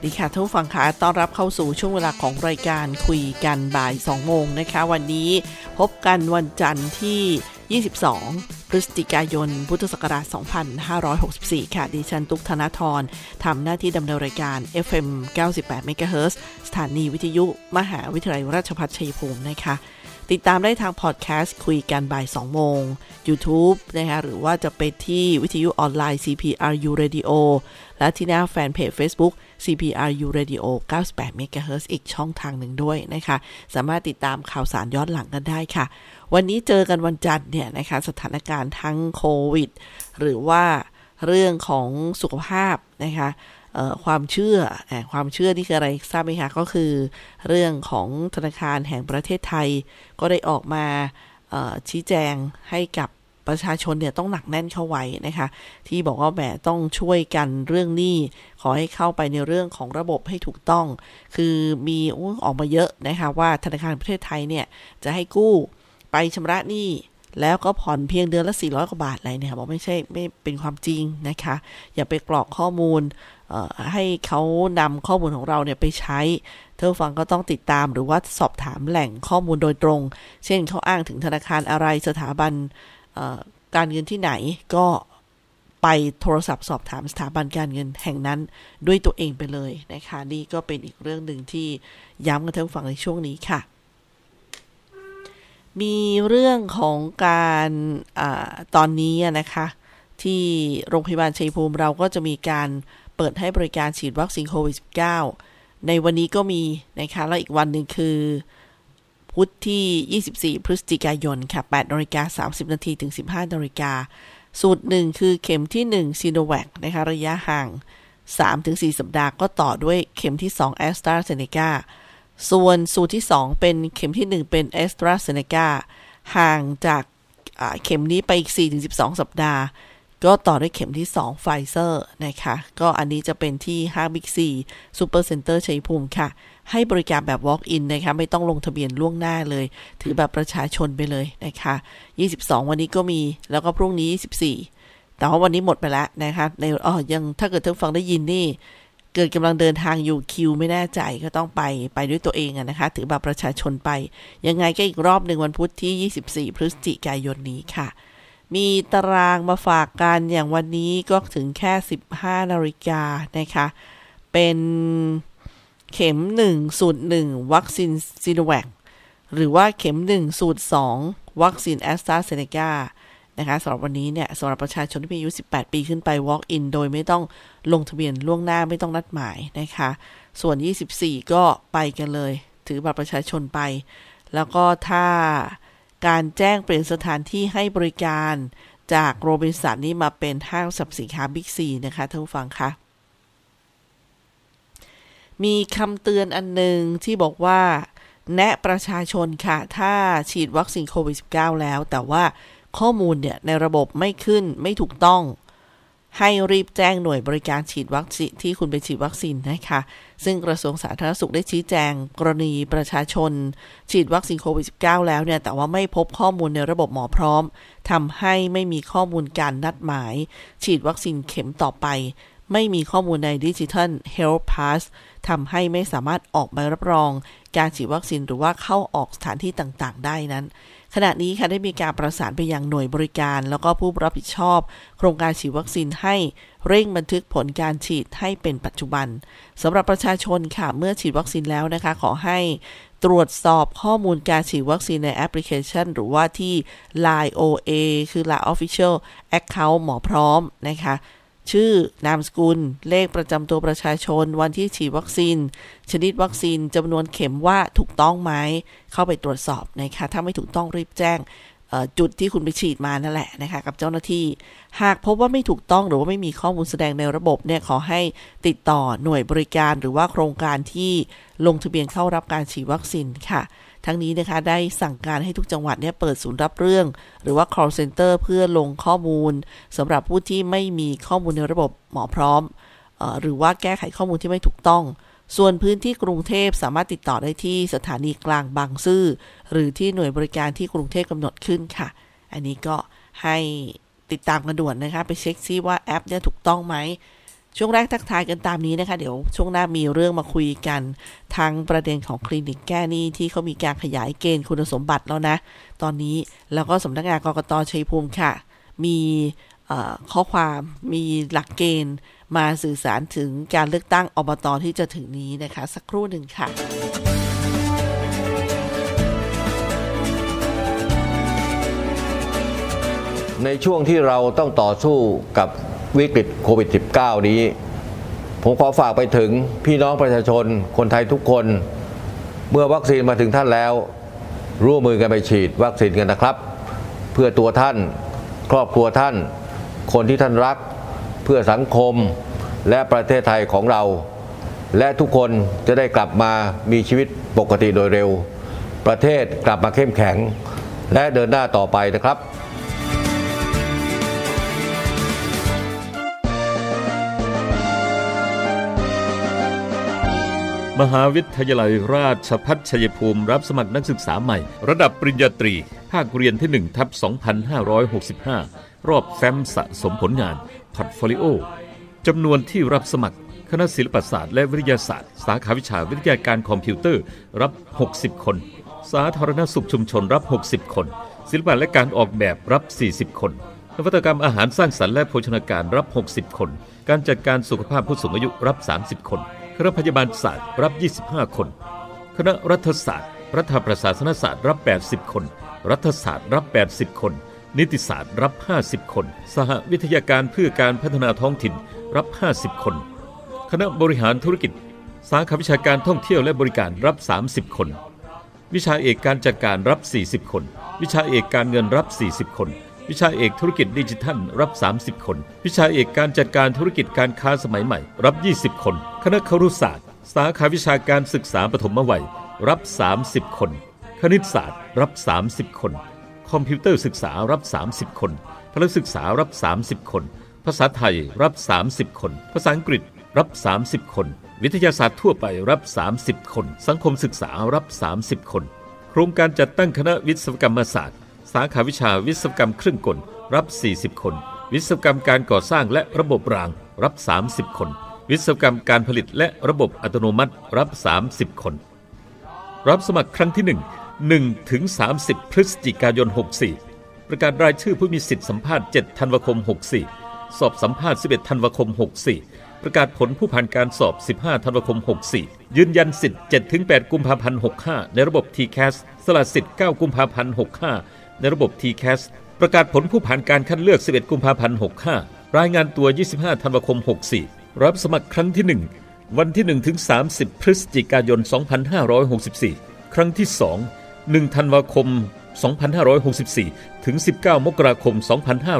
วัสดีค่ะท่านผู้ฟังคะต้อนรับเข้าสู่ช่วงเวลาของรายการคุยกันบ่าย 2 โมงนะคะ วันนี้พบกันวันจันทร์ที่ 22 พฤศจิกายน พุทธศักราช 2564 ค่ะ ดิฉัน ตุกธนาธรทำหน้าที่ดำเนินรายการ FM 98 MHz สถานีวิทยุ มหาวิทยาลัยราชภัฏชัยภูมินะคะ ติดตามได้ทางพอดแคสต์คุยกันบ่าย 2 โมง YouTube นะคะหรือว่าจะไปที่วิทยุออนไลน์ CPRU Radio และที่หน้าแฟนเพจ Facebook CPRU Radio 98 MHz อีกช่องทางหนึ่งด้วยนะคะ สามารถติดตามข่าวสารย้อนหลังกันได้ค่ะ วันนี้เจอกันวันจันทร์เนี่ยนะคะสถานการณ์ทั้งโควิด หรือว่าเรื่องของสุขภาพนะคะ ความเชื่อความเชื่อนี่คืออะไรทราบไหมคะก็คือเรื่องของธนาคารแห่งประเทศไทย ก็ได้ออกมาชี้แจงให้กับประชาชนเนี่ยต้องหนักแน่นเข้าไว้นะคะ ที่บอกว่าแหมต้องช่วยกันเรื่องหนี้ขอให้เข้าไปในเรื่องของระบบให้ถูกต้อง คือมีออกมาเยอะนะคะว่าธนาคารประเทศไทยเนี่ยจะให้กู้ไปชำระหนี้แล้วก็ผ่อนเพียงเดือนละ 400 กว่าบาทอะไรเนี่ยบอกไม่ใช่ไม่เป็นความจริงนะคะ อย่าไปกรอกข้อมูล ให้เขานำข้อมูลของเราเนี่ยไปใช้เธอฟังก็ต้องติดตามหรือว่าสอบถามแหล่งข้อมูลโดยตรง เช่นเขาอ้างถึงธนาคารอะไรสถาบันการเงินที่ไหนก็ไปโทรศัพท์สอบถามสถาบันการเงินแห่งนั้นด้วยตัวเองไปเลยนะคะนี่ก็เป็นอีกเรื่องหนึ่งที่ย้ำกันทั้งฝั่งในช่วงนี้ค่ะ มีเรื่องของการอตอนนี้นะคะ ที่โรงพยาบาลชัยภูมิเราก็จะมีการ เปิดให้บริการฉีดวัคซีนโควิด -19 ในวันนี้ก็มีนะคะแล้วอีกวันหนึ่งคือ พุธที่ 24 พฤศจิกายนค่ะ8นาฬิกา30 นาทีถึง 15นาฬิกาสูตรหนึ่งคือเข็มที่ 1ซีโนแวคนะคะระยะห่าง 3-4 สัปดาห์ก็ต่อด้วยเข็มที่2แอสตราเซเนกาส่วนสูตรที่ 2 เป็นเข็มที่ 1 เป็นแอสตราเซเนกาห่างจากเข็มนี้ไปอีก 4-12 สัปดาห์ ก็ต่อด้วยเข็มที่2ไฟเซอร์นะคะ ก็อันนี้จะเป็นที่ห้างบิ๊กซีซูเปอร์เซ็นเตอร์ชัยภูมิค่ะ ให้บริการแบบ walk-in นะคะ ไม่ต้องลงทะเบียนล่วงหน้าเลย ถือบัตรประชาชนไปเลยนะคะ 22 วันนี้ก็มี แล้วก็พรุ่งนี้ 24 แต่ว่าวันนี้หมดไปแล้วนะคะ ในอ๋อยังถ้าเกิดท่านฟังได้ยินนี่ เกิดกำลังเดินทางอยู่คิวไม่แน่ใจก็ต้องไปไปด้วยตัวเองนะคะ ถือบัตรประชาชนไป ยังไงก็อีกรอบหนึ่งวันพุธที่ 24 พฤศจิกายนนี้ค่ะ มีตารางมาฝากกันอย่างวันนี้ก็ถึงแค่ 15 นาฬิกานะคะ เป็นเข็ม1สูตร1วัคซีนซีโนแวคหรือว่าเข็ม 1 สูตร 2 วัคซีนแอสตราเซเนกานะคะสำหรับวันนี้เนี่ยสำหรับประชาชนที่มีอายุ 18 ปีขึ้นไป walk in โดยไม่ต้องลงทะเบียนล่วงหน้าไม่ต้องนัดหมายนะคะ ส่วน 24 ก็ไปกันเลย ถือบัตรประชาชนไป แล้วก็ถ้า การแจ้งเปลี่ยนสถานที่ให้บริการจากโรบินสันนี่มาเป็นห้างสับสินค้าบิ๊กซีนะคะท่านผู้ฟังคะมีคำเตือนอันหนึ่งที่บอกว่า แนะประชาชนค่ะ ถ้าฉีดวัคซีนโควิด -19 แล้ว แต่ว่าข้อมูลเนี่ย ในระบบไม่ขึ้นไม่ถูกต้อง ให้รีบแจ้งหน่วยบริการฉีดวัคซีนที่คุณไปฉีดวัคซีนนะคะ ซึ่งกระทรวงสาธารณสุขได้ชี้แจง กรณีประชาชน ฉีดวัคซีนโควิด -19 แล้วเนี่ย แต่ว่าไม่พบข้อมูลในระบบหมอพร้อมทำให้ไม่มีข้อมูลการนัดหมาย ฉีดวัคซีนเข็มต่อไป ไม่มีข้อมูลในดิจิทัล Health Pass ทำให้ไม่สามารถออกใบรับรอง การฉีดวัคซีนหรือว่าเข้าออกสถานที่ต่างๆ ได้นั้นขณะนี้ค่ะได้มีการประสานไปยังหน่วยบริการ แล้วก็ผู้รับผิดชอบ โครงการฉีดวัคซีนให้ เร่งบันทึกผลการฉีดให้เป็นปัจจุบันสำหรับประชาชนค่ะเมื่อฉีดวัคซีนแล้วนะคะ ขอให้ตรวจสอบข้อมูลการฉีดวัคซีนในแอปพลิเคชัน หรือว่าที่ Line OA คือ Line Official Account หมอพร้อมนะคะชื่อนามสกุล เลขประจำตัวประชาชน วันที่ฉีดวัคซีน ชนิดวัคซีนจำนวนเข็มว่าถูกต้องไหม เข้าไปตรวจสอบนะคะ ถ้าไม่ถูกต้องรีบแจ้ง จุดที่คุณไปฉีดมานั่นแหละนะคะกับเจ้าหน้าที่ หากพบว่าไม่ถูกต้องหรือว่าไม่มีข้อมูลแสดงในระบบเนี่ยขอให้ติดต่อหน่วยบริการหรือว่าโครงการที่ลงทะเบียนเข้ารับการฉีดวัคซีนค่ะ ทั้งนี้นะคะได้สั่งการให้ทุกจังหวัดเนี่ยเปิดศูนย์รับเรื่อง หรือว่า call center เพื่อลงข้อมูลสำหรับผู้ที่ไม่มีข้อมูลในระบบหมอพร้อม หรือว่าแก้ไขข้อมูลที่ไม่ถูกต้อง ส่วนพื้นที่กรุงเทพสามารถติดต่อได้ที่สถานีกลางบางซื่อ หรือที่หน่วยบริการที่กรุงเทพกำหนดขึ้นค่ะ อันนี้ก็ให้ติดตามกันด่วนนะคะ ไปเช็คซิว่าแอปเนี่ยถูกต้องไหม ช่วงแรกทักทายกันตามนี้นะคะ เดี๋ยวช่วงหน้ามีเรื่องมาคุยกัน ทั้งประเด็นของคลินิกแก้หนี้ที่เขามีการขยายเกณฑ์คุณสมบัติแล้วนะ ตอนนี้แล้วก็สำนักงานกรกตชัยภูมิค่ะ มี ข้อความมีหลักเกณฑ์มาสื่อสารถึงการเลือกตั้งอบตอที่จะถึงนี้นะคะ สักครู่หนึ่งค่ะในช่วงที่เราต้องต่อสู้กับวิกฤตโควิด -19 นี้ ผมขอฝากไปถึงพี่น้องประชาชนคนไทยทุกคน เมื่อวัคซีนมาถึงท่านแล้ว ร่วมมือกันไปฉีดวัคซีนกันนะครับ เพื่อตัวท่าน ครอบครัวท่าน คนที่ท่านรักเพื่อสังคมและประเทศไทยของเรา และทุกคนจะได้กลับมามีชีวิตปกติโดยเร็ว ประเทศกลับมาเข้มแข็ง และเดินหน้าต่อไปนะครับมหาวิทยาลัยราชภัฏชัยภูมิรับสมัครนักศึกษาใหม่ ระดับปริญญาตรี ภาคเรียนที่1ทับ 2565 รอบแฟ้มสะสมผลงาน portfolio จำนวนที่รับสมัครคณะศิลปศาสตร์และวิทยาศาสตร์ สาขาวิชาวิทยาการคอมพิวเตอร์รับ 60 คน สาธารณสุขชุมชนรับ 60 คน ศิลปะและการออกแบบรับ 40 คน นวัตกรรมอาหารสร้างสรรค์และโภชนาการรับ 60 คน การจัดการสุขภาพผู้สูงอายุรับ 30 คน คณะพยาบาลศาสตร์รับ 25 คน คณะรัฐศาสตร์ รัฐประศาสนศาสตร์รับ 80 คน รัฐศาสตร์รับ 80 คน นิติศาสตร์รับ 50 คน สหวิทยาการเพื่อการพัฒนาท้องถิ่นรับ 50 คน คณะบริหารธุรกิจ สาขาวิชาการท่องเที่ยวและบริการรับ 30 คน วิชาเอกการจัดการรับ 40 คน วิชาเอกการเงินรับ 40 คน วิชาเอกธุรกิจดิจิทัลรับ 30 คน วิชาเอกการจัดการธุรกิจการค้าสมัยใหม่รับ 20 คน คณะครุศาสตร์ สาขาวิชาการศึกษาปฐมวัยรับ 30 คน คณิตศาสตร์รับ 30 คน คอมพิวเตอร์ศึกษารับ 30 คนพละศึกษารับ 30 คน ภาษาไทยรับ 30 คน ภาษาอังกฤษรับ 30 คน วิทยาศาสตร์ทั่วไปรับ 30 คน สังคมศึกษารับ 30 คน โครงการจัดตั้งคณะวิศวกรรมศาสตร์ สาขาวิชาวิศวกรรมเครื่องกลรับ 40 คน วิศวกรรมการก่อสร้างและระบบรางรับ 30 คน วิศวกรรมการผลิตและระบบอัตโนมัติรับ 30 คน รับสมัครครั้งที่ 1 1ถึง30 พฤศจิกายน 64 ประกาศรายชื่อผู้มีสิทธิสัมภาษณ์ 7 ธันวาคม 64 สอบสัมภาษณ์ 11 ธันวาคม 64 ประกาศผลผู้ผ่านการสอบ 15 ธันวาคม 64 ยืนยันสิทธิ์7-8กุมภาพันธ์ 65 ในระบบ TCAS สละสิทธิ์ 9 กุมภาพันธ์ 65 ในระบบ TCAS ประกาศผลผู้ผ่านการคัดเลือก 11 กุมภาพันธ์ 65 รายงานตัว 25 ธันวาคม 64 รับสมัครครั้งที่ 1 วันที่1ถึง30 พฤศจิกายน 2564 ครั้งที่ 2 1 ธันวาคม 2564 ถึง 19 มกราคม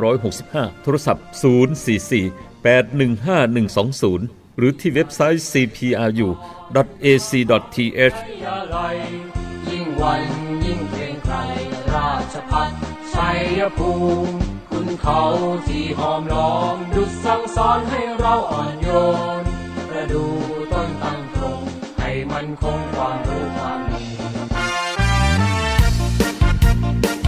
2565 โทรศัพท์ 044 815 120 หรือที่เว็บไซต์ cpru.ac.th ยิ่งวันยิ่งเพียงใครราชพัฒชัยภูมิคุณเขาที่หอมล้อมดุจสั่งสอนให้เราอ่อนโยน ประดูต้นตั้งตรงให้มันคง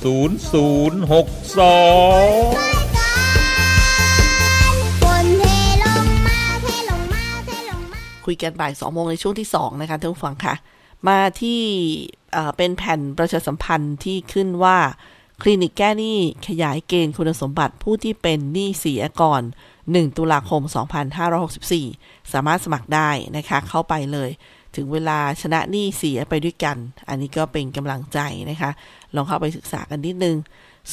0062คุยกันบ่ายสองโมงในช่วงที่สองนะคะท่านผู้ฟังค่ะ มาที่เอ่อเป็นแผ่นประชาสัมพันธ์ที่ขึ้นว่า คลินิกแก้หนี้ขยายเกณฑ์คุณสมบัติผู้ที่เป็นหนี้เสียก่อน 1 ตุลาคม 2564 สามารถสมัครได้นะคะ เข้าไปเลย ถึงเวลาชนะหนี้เสียไปด้วยกัน อันนี้ก็เป็นกำลังใจนะคะ ลองเข้าไปศึกษากันนิดนึง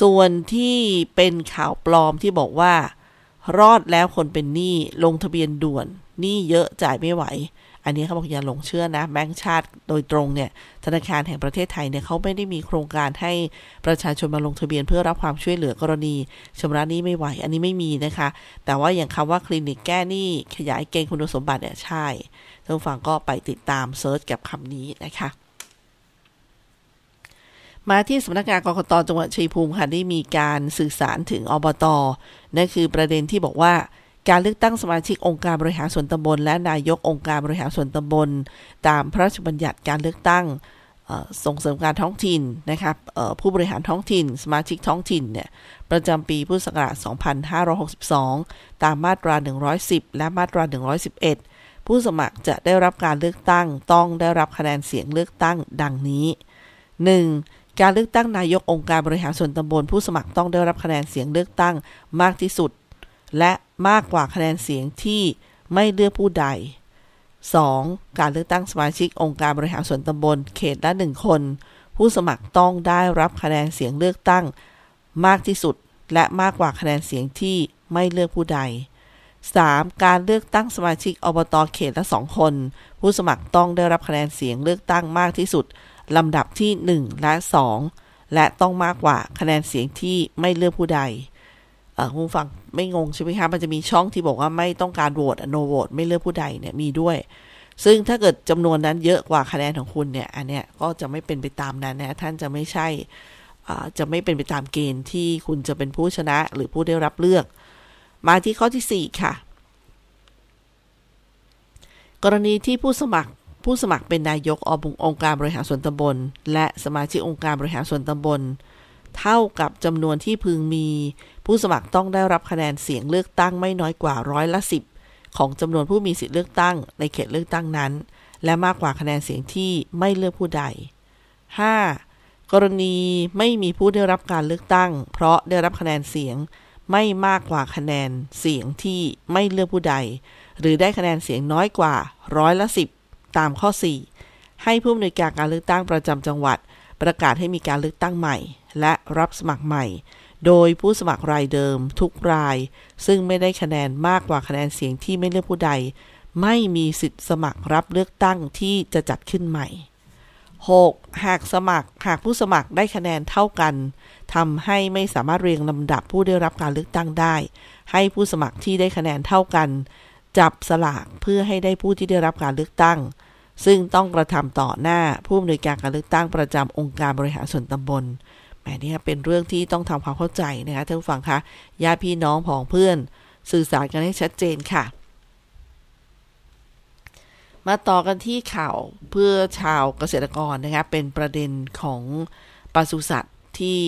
ส่วนที่เป็นข่าวปลอมที่บอกว่า รอดแล้วคนเป็นหนี้ลงทะเบียนด่วนหนี้เยอะจ่ายไม่ไหว อันนี้เขาบอกอย่าหลงเชื่อนะแบงก์ชาติโดยตรงเนี่ยธนาคารแห่งประเทศไทยเนี่ยเขาไม่ได้มีโครงการให้ประชาชนมาลงทะเบียนเพื่อรับความช่วยเหลือกรณีชำระหนี้ไม่ไหว อันนี้ไม่มีนะคะ แต่ว่าอย่างคำว่าคลินิกแก้หนี้ขยายเกณฑ์คุณสมบัติเนี่ยใช่ท่านผู้ฟังก็ไปติดตามเซิร์ชกับคำนี้นะคะมาที่สำนักงานกรกตจังหวัดชัยภูมิค่ะได้มีการสื่อสารถึงอบตนั่นคือประเด็นที่บอกว่า การเลือกตั้งสมาชิกองค์การบริหารส่วนตำบล และนายกองค์การบริหารส่วนตำบล ตามพระราชบัญญัติการเลือกตั้งส่งเสริมการท้องถิ่นนะครับผู้บริหารท้องถิ่น สมาชิกท้องถิ่นเนี่ยประจำปีพุทธศักราช 2562 ตามมาตรา 110 และมาตรา 111 ผู้สมัครจะได้รับการเลือกตั้งต้องได้รับคะแนนเสียงเลือกตั้งดังนี้ 1. การเลือกตั้งนายกองค์การบริหารส่วนตำบล ผู้สมัครต้องได้รับคะแนนเสียงเลือกตั้งมากที่สุด และมากกว่าคะแนนเสียงที่ไม่เลือกผู้ใด 2. การเลือกตั้งสมาชิกองค์การบริหารส่วนตำบลเขตละหนึ่งคน ผู้สมัครต้องได้รับคะแนนเสียงเลือกตั้ง มากที่สุดและมากกว่าคะแนนเสียงที่ไม่เลือกผู้ใด 3. การเลือกตั้งสมาชิกอบตเขตละสองคน ผู้สมัครต้องได้รับคะแนนเสียงเลือกตั้งมากที่สุดลำดับที่ 1 และ 2 และต้องมากกว่าคะแนนเสียงที่ไม่เลือกผู้ใด ผู้ฟังไม่งงใช่ไหมคะมันจะมีช่องที่บอกว่าไม่ต้องการโหวต no vote ไม่เลือกผู้ใดเนี่ยมีด้วย ซึ่งถ้าเกิดจำนวนนั้นเยอะกว่าคะแนนของคุณเนี่ยอันเนี้ยก็จะไม่เป็นไปตามนั้นนะท่านจะไม่ใช่จะไม่เป็นไปตามเกณฑ์ที่คุณจะเป็นผู้ชนะหรือผู้ได้รับเลือก มาที่ข้อที่ 4 ค่ะ กรณีที่ผู้สมัครผู้สมัครเป็นนายกอบองค์การบริหารส่วนตำบล และสมาชิกองค์การบริหารส่วนตำบล เท่ากับจำนวนที่พึงมี ผู้สมัครต้องได้รับคะแนนเสียงเลือกตั้งไม่น้อยกว่าร้อยละสิบของจำนวนผู้มีสิทธิเลือกตั้งในเขตเลือกตั้งนั้น และมากกว่าคะแนนเสียงที่ไม่เลือกผู้ใด 5. กรณีไม่มีผู้ได้รับการเลือกตั้ง เพราะได้รับคะแนนเสียงไม่มากกว่าคะแนนเสียงที่ไม่เลือกผู้ใด หรือได้คะแนนเสียงน้อยกว่าร้อยละสิบตามข้อ 4 ให้ผู้อำนวยการการเลือกตั้งประจำจังหวัด ประกาศให้มีการเลือกตั้งใหม่ และรับสมัครใหม่ โดยผู้สมัครรายเดิมทุกราย ซึ่งไม่ได้คะแนนมากกว่าคะแนนเสียงที่ไม่เลือกผู้ใด ไม่มีสิทธิ์สมัครรับเลือกตั้งที่จะจัดขึ้นใหม่ 6. หากสมัครหากผู้สมัครได้คะแนนเท่ากันทำให้ไม่สามารถเรียงลำดับผู้ได้รับการเลือกตั้งได้ ให้ผู้สมัครที่ได้คะแนนเท่ากัน จับสลากเพื่อให้ได้ผู้ที่ได้รับการเลือกตั้ง ซึ่งต้องกระทำต่อหน้าผู้อำนวยการการเลือกตั้งประจำองค์การบริหารส่วนตำบลแหมนี่เป็นเรื่องที่ต้องทำความเข้าใจนะคะท่านผู้ฟังคะญาติพี่น้องผองเพื่อน สื่อสารกันให้ชัดเจนค่ะ มาต่อกันที่ข่าวเพื่อชาวเกษตรกรนะคะเป็นประเด็นของปศุสัตว์ที่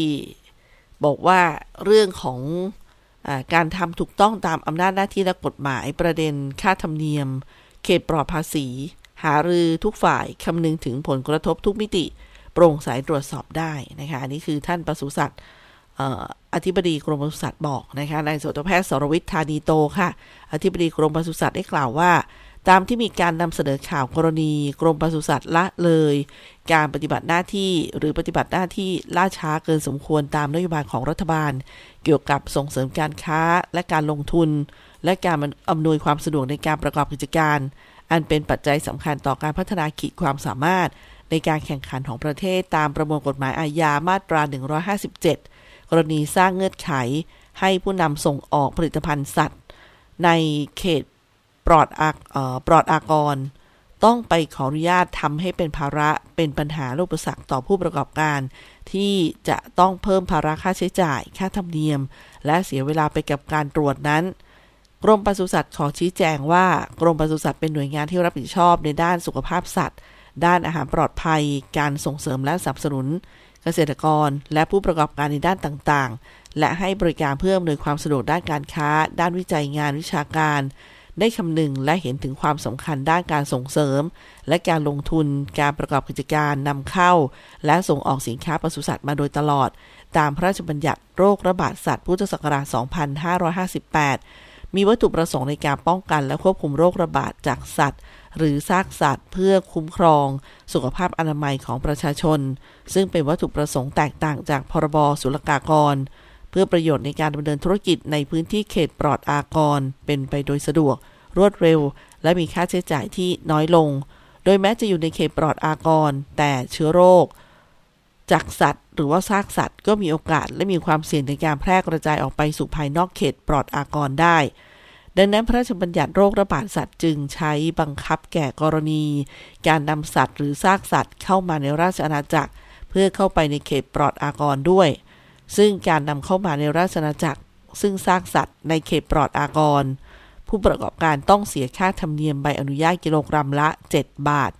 บอกว่าเรื่องของอการทำถูกต้องตามอำนาจหน้าที่และกฎหมายประเด็นค่าธรรมเนียม เขตปลอดภาษี หารือทุกฝ่ายคำนึงถึงผลกระทบทุกมิติ โปร่งใสตรวจสอบได้นะคะอันนี้คือท่านปศุสัตว์อธิบดีกรมปศุสัตว์บอกนะคะนายสัตวแพทย์สรวิทย์ธานีโตค่ะ อธิบดีกรมปศุสัตว์ได้กล่าวว่า ตามที่มีการนำเสนอข่าวกรณี กรมปศุสัตว์ละเลย การปฏิบัติหน้าที่หรือปฏิบัติหน้าที่ล่าช้าเกินสมควรตามนโยบายของรัฐบาล เกี่ยวกับส่งเสริมการค้าและการลงทุน และการอำนวยความสะดวกในการประกอบกิจการ อันเป็นปัจจัยสำคัญต่อการพัฒนาขีดความสามารถ ในการแข่งขันของประเทศตามประมวลกฎหมายอาญามาตรา 157 กรณีสร้างเงื่อนไข ให้ผู้นำส่งออกผลิตภัณฑ์สัตว์ ในเขตปลอดอากปลอดอากร ต้องไปขออนุญาตทำให้เป็นภาระเป็นปัญหาลูกประสักต่อผู้ประกอบการ ที่จะต้องเพิ่มภาระค่าใช้จ่าย ค่าธรรมเนียม และเสียเวลาไปกับการตรวจนั้น กรมปศุสัตว์ขอชี้แจงว่ากรมปศุสัตว์เป็นหน่วยงานที่รับผิดชอบในด้านสุขภาพสัตว์ ด้านอาหารปลอดภัย การส่งเสริมและสนับสนุน เกษตรกร และผู้ประกอบการในด้านต่างๆ และให้บริการเพื่ออำนวยความสะดวกด้านการค้า ด้านวิจัยงานวิชาการ ได้คำนึงและเห็นถึงความสำคัญด้านการส่งเสริม และการลงทุน การประกอบกิจการนำเข้า และส่งออกสินค้าปศุสัตว์มาโดยตลอด ตามพระราชบัญญัติโรคระบาดสัตว์พุทธศักราช 2558 มีวัตถุประสงค์ในการป้องกันและควบคุมโรคระบาดจากสัตว์ หรือซากสัตว์ เพื่อคุ้มครอง สุขภาพอนามัยของประชาชน ซึ่งเป็นวัตถุประสงค์แตกต่างจากพรบศุลกากร เพื่อประโยชน์ในการดำเนินธุรกิจในพื้นที่เขตปลอดอากร เป็นไปโดยสะดวก รวดเร็ว และมีค่าใช้จ่ายที่น้อยลง โดยแม้จะอยู่ในเขตปลอดอากร แต่เชื้อโรค จากสัตว์ หรือว่าซากสัตว์ ก็มีโอกาสและมีความเสี่ยงในการแพร่กระจายออกไปสู่ภายนอกเขตปลอดอากรได้ ดังนั้นพระราชบัญญัติโรคระบาดสัตว์จึงใช้บังคับแก่กรณี การนำสัตว์หรือซากสัตว์เข้ามาในราชอาณาจักร เพื่อเข้าไปในเขตปลอดอากรด้วย ซึ่งการนำเข้ามาในราชอาณาจักร ซึ่งซากสัตว์ในเขตปลอดอากร ผู้ประกอบการต้องเสียค่าธรรมเนียมใบอนุญาตกิโลกรัมละ 7 บาท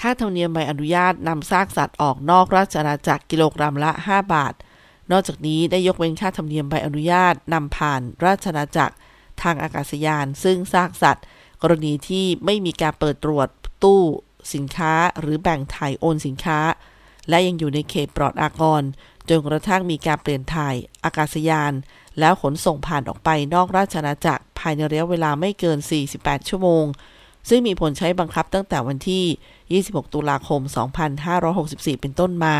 ค่าธรรมเนียมใบอนุญาตนำซากสัตว์ออกนอกราชอาณาจักรกิโลกรัมละ 5 บาท นอกจากนี้ได้ยกเว้นค่าธรรมเนียมใบอนุญาตนำผ่านราชอาณาจักรทางอากาศยาน ซึ่งซากสัตว์ กรณีที่ไม่มีการเปิดตรวจตู้สินค้าหรือแบ่งถ่ายโอนสินค้า และยังอยู่ในเขตปลอดอากร จนกระทั่งมีการเปลี่ยนถ่ายอากาศยาน แล้วขนส่งผ่านออกไปนอกราชอาณาจักรภายในระยะเวลาไม่เกิน 48 ชั่วโมง ซึ่งมีผลใช้บังคับตั้งแต่วันที่ 26 ตุลาคม 2564 เป็นต้นมา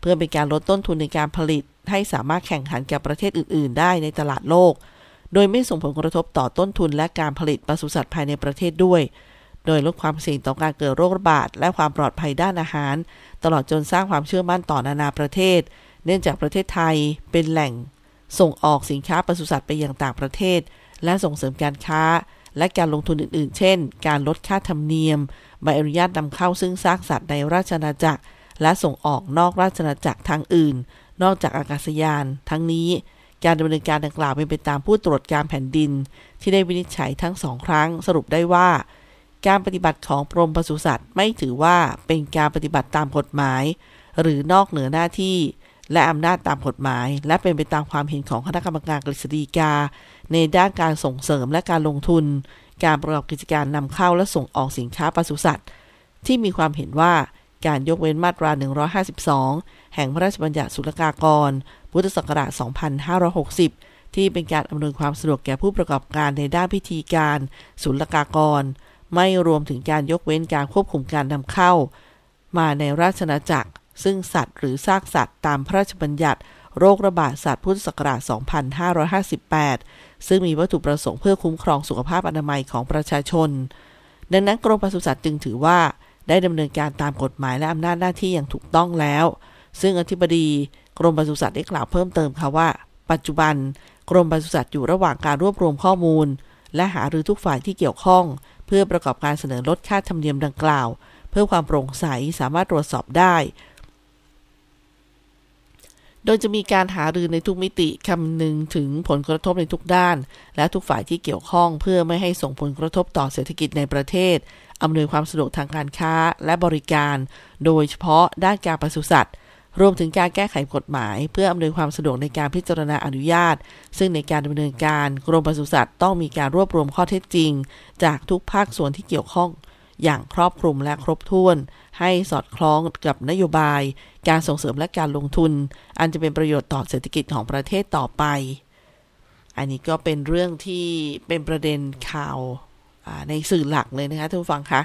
เพื่อเป็นการลดต้นทุนในการผลิต ให้สามารถแข่งขันกับประเทศอื่น ๆ ได้ในตลาดโลก โดยไม่ส่งผลกระทบต่อต้นทุนและการผลิตปศุสัตว์ภายในประเทศด้วย โดยลดความเสี่ยงต่อการเกิดโรคระบาดและความปลอดภัยด้านอาหาร ตลอดจนสร้างความเชื่อมั่นต่อนานาประเทศ เนื่องจากประเทศไทยเป็นแหล่ง ส่งออกสินค้าปศุสัตว์ไปยังต่างประเทศ และส่งเสริมการค้า และการลงทุนอื่นๆ เช่น การลดค่าธรรมเนียม ใบอนุญาตนำเข้าซึ่งซากสัตว์ในราชอาณาจักร และส่งออกนอกราชอาณาจักรทางอื่น นอกจากอากาศยาน ทั้งนี้ การดำเนินการดังกล่าวเป็นไปตามผู้ตรวจการแผ่นดิน ที่ได้วินิจฉัยทั้งสองครั้งสรุปได้ว่า การปฏิบัติของกรมปศุสัตว์ไม่ถือว่าเป็นการปฏิบัติตามกฎหมาย หรือนอกเหนือหน้าที่และอำนาจตามกฎหมาย และเป็นไปตามความเห็นของคณะกรรมการกฤษฎีกา ในด้านการส่งเสริมและการลงทุน การประกอบกิจการนำเข้าและส่งออกสินค้าปศุสัตว์ ที่มีความเห็นว่าการยกเว้นมาตรา 152 แห่งพระราชบัญญัติศุลกากร พุทธศักราช 2560 ที่เป็นการอำนวยความสะดวกแก่ผู้ประกอบการในด้านพิธีการศุลกากร ไม่รวมถึงการยกเว้นการควบคุมการนำเข้า มาในราชอาณาจักร ซึ่งสัตว์หรือซากสัตว์ตามพระราชบัญญัติโรคระบาดสัตว์พุทธศักราช 2558 ซึ่งมีวัตถุประสงค์เพื่อคุ้มครองสุขภาพอนามัยของประชาชน ดังนั้นกรมปศุสัตว์จึงถือว่า ได้ดำเนินการตามกฎหมายและอำนาจหน้าที่อย่างถูกต้องแล้ว ซึ่งอธิบดีกรมปศุสัตว์ได้กล่าวเพิ่มเติมค่ะว่า ปัจจุบัน กรมปศุสัตว์อยู่ระหว่างการรวบรวมข้อมูล และหารือทุกฝ่ายที่เกี่ยวข้อง เพื่อประกอบการเสนอลดค่าธรรมเนียมดังกล่าว เพื่อความโปร่งใสสามารถตรวจสอบได้ โดยจะมีการหารือในทุกมิติคำนึงถึงผลกระทบในทุกด้าน และทุกฝ่ายที่เกี่ยวข้องเพื่อไม่ให้ส่งผลกระทบต่อเศรษฐกิจในประเทศ อำนวยความสะดวกทางการค้าและบริการ โดยเฉพาะด้านการปศุสัตว์รวมถึงการแก้ไขกฎหมาย เพื่ออำนวยความสะดวกในการพิจารณาอนุญาต ซึ่งในการดำเนินการกรมปศุสัตว์ต้องมีการรวบรวมข้อเท็จจริง จากทุกภาคส่วนที่เกี่ยวข้อง อย่างครอบคลุมและครบถ้วน ให้สอดคล้องกับนโยบาย การส่งเสริมและการลงทุน อันจะเป็นประโยชน์ต่อเศรษฐกิจของประเทศต่อไป อันนี้ก็เป็นเรื่องที่เป็นประเด็นข่าวในสื่อหลักเลยนะคะท่านผู้ฟังคะ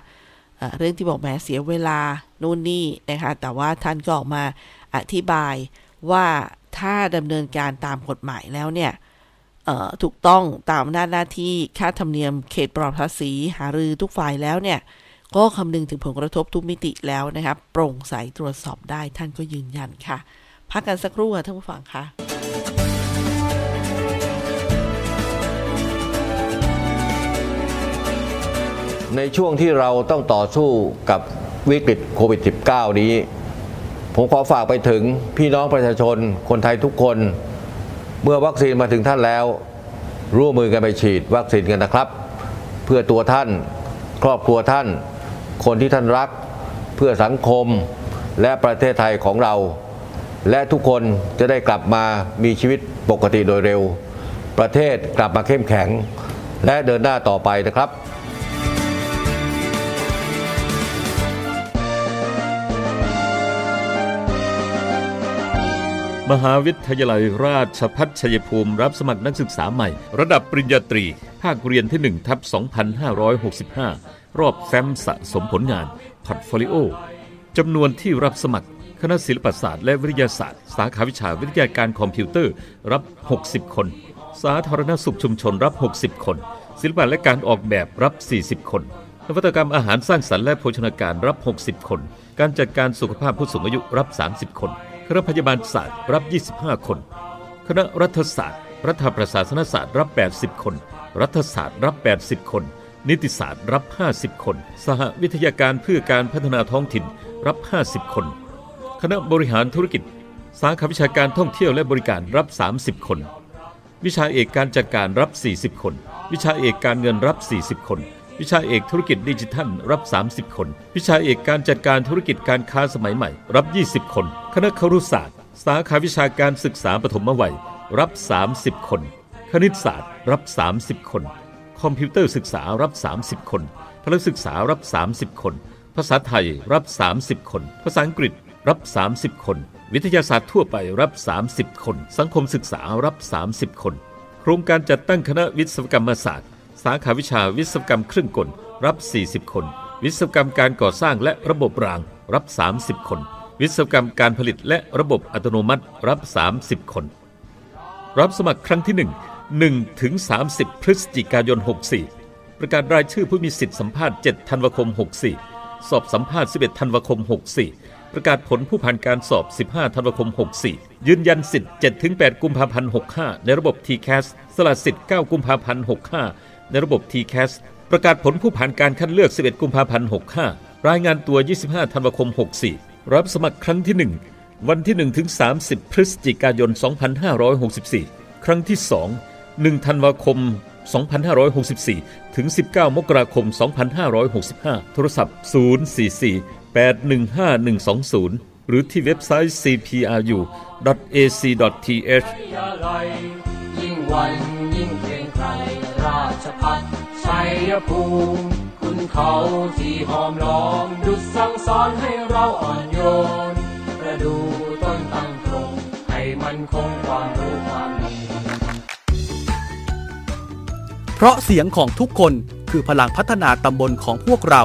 เรื่องที่บอกแม้เสียเวลานู่นนี่นะคะแต่ว่าท่านก็ออกมาอธิบายว่าถ้าดำเนินการตามกฎหมายแล้วเนี่ยถูกต้องตามหน้าหน้าที่ค่าธรรมเนียมเขตปลอดภาษีหารือทุกฝ่ายแล้วเนี่ย ก็คำนึงถึงผลกระทบทุกมิติแล้วนะครับ โปร่งใสตรวจสอบได้ท่านก็ยืนยันค่ะ พักกันสักครู่ค่ะท่านผู้ฟังค่ะในช่วงที่เราต้องต่อสู้กับวิกฤตโควิด -19 นี้ ผมขอฝากไปถึงพี่น้องประชาชน คนไทยทุกคน เมื่อวัคซีนมาถึงท่านแล้ว ร่วมมือกันไปฉีดวัคซีนกันนะครับ เพื่อตัวท่าน ครอบครัวท่าน คนที่ท่านรักเพื่อสังคมและประเทศไทยของเรา และทุกคนจะได้กลับมามีชีวิตปกติโดยเร็ว ประเทศกลับมาเข้มแข็ง และเดินหน้าต่อไปนะครับมหาวิทยาลัยราชพัฒชัยภูมิรับสมัครนักศึกษาใหม่ ระดับปริญญาตรี ภาคเรียนที่1ทับ 2565 รอบแฟ้มสะสมผลงาน portfolio จำนวนที่รับสมัครคณะศิลปศาสตร์และวิทยาศาสตร์ สาขาวิชาวิทยาการคอมพิวเตอร์รับ 60 คน สาธารณสุขชุมชนรับ 60 คน ศิลปะและการออกแบบรับ 40 คนนวัตกรรมอาหารสร้างสรรค์และโภชนาการรับ 60 คน การจัดการสุขภาพผู้สูงอายุรับ 30 คน คณะพยาบาลศาสตร์รับ 25 คน คณะรัฐศาสตร์ รัฐประศาสนศาสตร์รับ 80 คน รัฐศาสตร์รับ 80 คน นิติศาสตร์รับ 50 คน สหวิทยาการเพื่อการพัฒนาท้องถิ่นรับ 50 คน คณะบริหารธุรกิจ สาขาวิชาการท่องเที่ยวและบริการรับ 30 คน วิชาเอกการจัดการรับ 40 คน วิชาเอกการเงินรับ 40 คน วิชาเอกธุรกิจดิจิทัลรับ 30 คน วิชาเอกการจัดการธุรกิจการค้าสมัยใหม่รับ 20 คน คณะครุศาสตร์ สาขาวิชาการศึกษาปฐมวัยรับ 30 คน คณิตศาสตร์รับ 30 คน คอมพิวเตอร์ศึกษารับ 30 คนพละศึกษารับ 30 คน ภาษาไทยรับ 30 คน ภาษาอังกฤษรับ 30 คน วิทยาศาสตร์ทั่วไปรับ 30 คน สังคมศึกษารับ 30 คน โครงการจัดตั้งคณะวิศวกรรมศาสตร์ สาขาวิชาวิศวกรรมเครื่องกลรับ 40 คน วิศวกรรมการก่อสร้างและระบบรางรับ 30 คน วิศวกรรมการผลิตและระบบอัตโนมัติรับ 30 คน รับสมัครครั้งที่ 1 1ถึง30 พฤศจิกายน 64 ประกาศรายชื่อผู้มีสิทธิสัมภาษณ์ 7 ธันวาคม 64 สอบสัมภาษณ์ 11 ธันวาคม 64 ประกาศผลผู้ผ่านการสอบ 15 ธันวาคม 64 ยืนยันสิทธิ์7-8กุมภาพันธ์ 65 ในระบบ TCAS สละสิทธิ์ 9 กุมภาพันธ์ 65 ในระบบ TCAS ประกาศผลผู้ผ่านการคัดเลือก 11 กุมภาพันธ์ 65 รายงานตัว 25 ธันวาคม 64 รับสมัครครั้งที่ 1 วันที่1ถึง30 พฤศจิกายน 2564 ครั้งที่ 2 1 ธันวาคม 2564 ถึง 19 มกราคม 2565 โทรศัพท์ 044 815 120 หรือที่เว็บไซต์ cpru.ac.th ยิ่งวันยิ่งราชพัฒชัยภูมิคุณเขาที่หอมล้อมดุดสั่งสอนให้เราอ่อนโยน ประดูต้นตั้งตรงให้มันคงความรู้ เพราะเสียงของทุกคนคือพลังพัฒนาตำบลของพวกเรา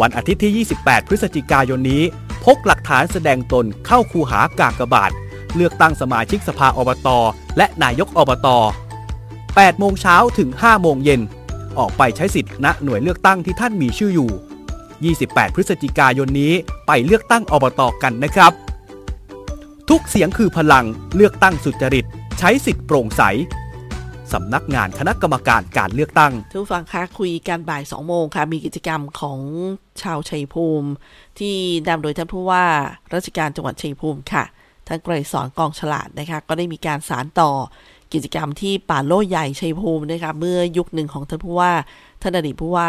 วันอาทิตย์ที่ 28 พฤศจิกายนนี้ พกหลักฐานแสดงตนเข้าคูหากากบาท เลือกตั้งสมาชิกสภาอบต และนายกอบต 8 โมงเช้าถึง 5 โมงเย็น ออกไปใช้สิทธิ์ณหน่วยเลือกตั้งที่ท่านมีชื่ออยู่ 28 พฤศจิกายนนี้ไปเลือกตั้งอบตอกันนะครับ ทุกเสียงคือพลังเลือกตั้งสุจริต ใช้สิทธิ์โปร่งใส สำนักงานคณะกรรมการการเลือกตั้งทุกฟังคะคุยกันบ่าย2โมงค่ะ มีกิจกรรมของชาวชัยภูมิ ที่นำโดยท่านผู้ว่าราชการจังหวัดชัยภูมิค่ะท่านไกรสอนกองฉลาดนะคะ ก็ได้มีการสารต่อกิจกรรมที่ป่าโล่ใหญ่ชัยภูมินะคะเมื่อยุคหนึ่งของท่านผู้ว่าท่านอดีตผู้ว่า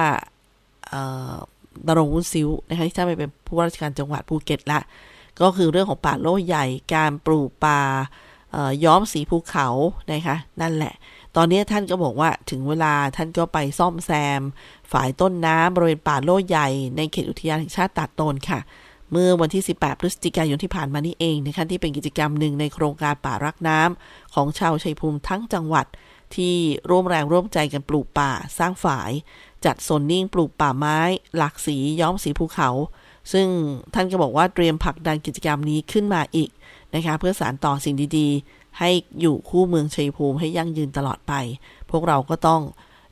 ดรงวุ้นซิวนะคะที่ท่านไปเป็นผู้ว่าราชการจังหวัดภูเก็ตละก็คือเรื่องของป่าโล่ใหญ่การปลูกป่าย้อมสีภูเขานะคะนั่นแหละ ตอนนี้ท่านก็บอกว่าถึงเวลาท่านก็ไปซ่อมแซม ฝ่ายต้นน้ำบริเวณป่าโล่ใหญ่ในเขตอุทยานแห่งชาติตาดโตนค่ะ เมื่อวันที่ 18 พฤศจิกายนที่ผ่านมานี่เองนะคะที่เป็นกิจกรรมหนึ่งในโครงการป่ารักน้ำของชาวชัยภูมิทั้งจังหวัดที่ร่วมแรงร่วมใจกันปลูกป่าสร้างฝาย จัดโซนนิ่งปลูกป่าไม้ หลากสีย้อมสีภูเขา ซึ่งท่านก็บอกว่าเตรียมผลักดันกิจกรรมนี้ขึ้นมาอีกนะคะเพื่อสานต่อสิ่งดี ให้อยู่คู่เมืองชัยภูมิให้ยั่งยืนตลอดไป พวกเราก็ต้อง